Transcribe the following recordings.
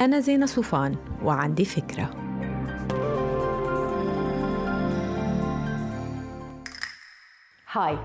أنا زينة صوفان وعندي فكرة. هاي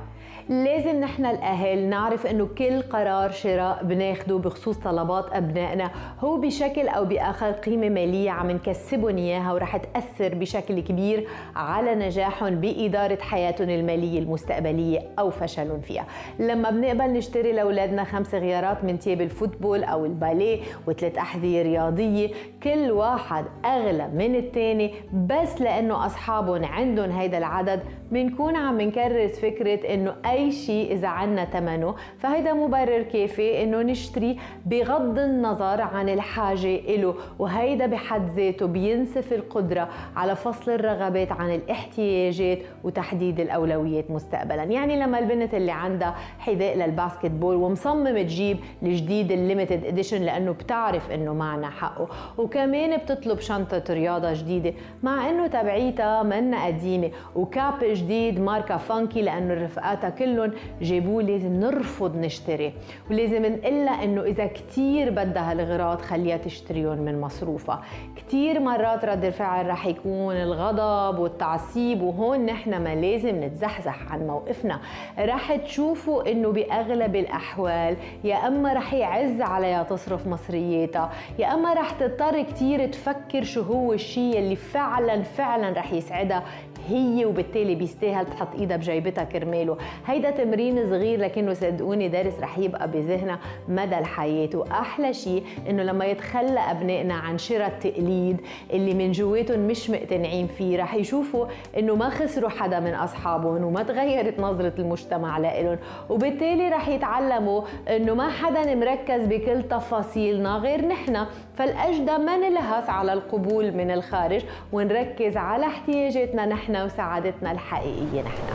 لازم نحن الأهل نعرف إنه كل قرار شراء بناخده بخصوص طلبات أبنائنا هو بشكل أو بآخر قيمة مالية عم نكسبهم إياها ورح تأثر بشكل كبير على نجاحهم بإدارة حياتهم المالية المستقبلية أو فشلهم فيها. لما بنقبل نشتري لأولادنا خمس غيارات من تياب الفوتبول أو الباليه وثلاث أحذية رياضية كل واحد أغلى من الثاني بس لأنه أصحابهم عندهم هيدا العدد بنكون عم نكرس فكرة إنه أي شيء إذا عنا ثمنه فهيدا مبرر كافي إنه نشتري بغض النظر عن الحاجة له وهيدا بحد ذاته بينسف القدرة على فصل الرغبات عن الاحتياجات وتحديد الأولويات مستقبلا. يعني لما البنت اللي عندها حذاء للباسكت بول ومصممة تجيب الجديد ال limited edition لأنه بتعرف إنه معنا حقه. وكمان بتطلب شنطة رياضة جديدة مع إنه تبعيتها منا قديمة. و cap جديد ماركة فانكي لأنه رفقاتها كلهم جابوه لازم نرفض نشتري. ولازم نقلها إنه إذا كثير بدها هالغراض خليها تشتريهم من مصروفها. كثير مرات رد الفعل رح يكون الغضب والتعصيب وهون نحن ما لازم نتزحزح عن موقفنا. رح تشوفوا إنه بأغلب الأحوال يا أما رح يعز عليها تصرف مصرياتها يا أما رح تضطر كثير تفكر شو هو الشيء اللي فعلا فعلا رح يسعدها هي وبالتالي بيستاهل تحط إيدها بجيبتها كرماله. هيدا تمرين صغير لكنه صدقوني دارس رح يبقى بذهنها مدى الحياة. وأحلى شيء إنه لما يتخلى أبنائنا عن شراء التقليد اللي من جواتهم مش مقتنعين فيه رح يشوفوا إنه ما خسروا حدا من أصحابهم وما تغيرت نظرة المجتمع لهم وبالتالي رح يتعلموا إنه ما حدا مركز بكل تفاصيلنا غير نحن. فالأجدى ما نلهث على القبول من الخارج ونركز على احتياجاتنا نحن وسعادتنا الحقيقية نحن.